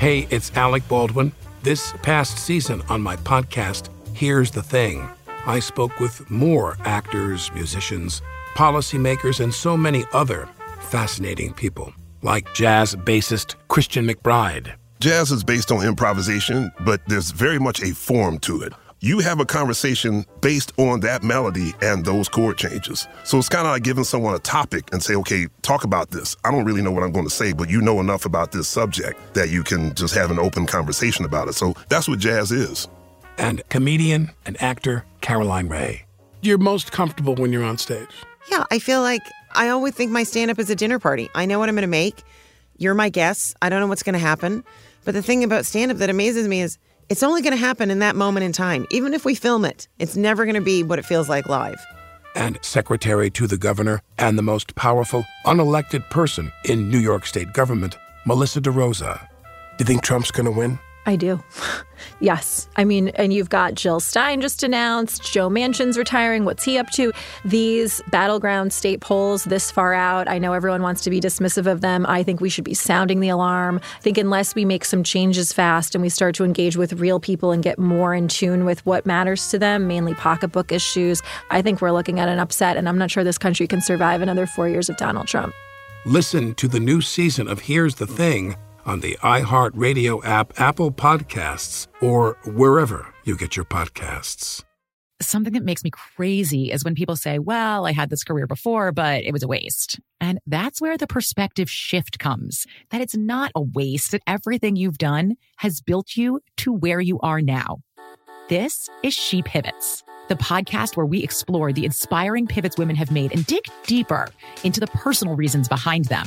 Hey, it's Alec Baldwin. This past season on my podcast, Here's the Thing, I spoke with more actors, musicians, policymakers, and so many other fascinating people, like jazz bassist Christian McBride. Jazz is based on improvisation, but there's very much a form to it you have a conversation based on that melody and those chord changes. So it's kind of like giving someone a topic and say, okay, talk about this. I don't really know what I'm going to say, but you know enough about this subject that you can just have an open conversation about it. So that's what jazz is. And comedian and actor Caroline Rhea. You're most comfortable when you're on stage. Yeah, I feel like I always think my stand up is a dinner party. I know what I'm going to make. You're my guest. I don't know what's going to happen. But the thing about stand up that amazes me is it's only going to happen in that moment in time. Even if we film it, it's never going to be what it feels like live. And secretary to the governor and the most powerful unelected person in New York state government, Melissa DeRosa. Do you think Trump's going to win? I do. yes. I mean, and you've got Jill Stein just announced, Joe Manchin's retiring. What's he up to? These battleground state polls this far out, I know everyone wants to be dismissive of them. I think we should be sounding the alarm. I think unless we make some changes fast and we start to engage with real people and get more in tune with what matters to them, mainly pocketbook issues, I think we're looking at an upset. And I'm not sure this country can survive another four years of Donald Trump. Listen to the new season of Here's the Thing on the iHeartRadio app, Apple Podcasts, or wherever you get your podcasts. Something that makes me crazy is when people say, well, I had this career before, but it was a waste. And that's where the perspective shift comes that it's not a waste, that everything you've done has built you to where you are now. This is She Pivots, the podcast where we explore the inspiring pivots women have made and dig deeper into the personal reasons behind them.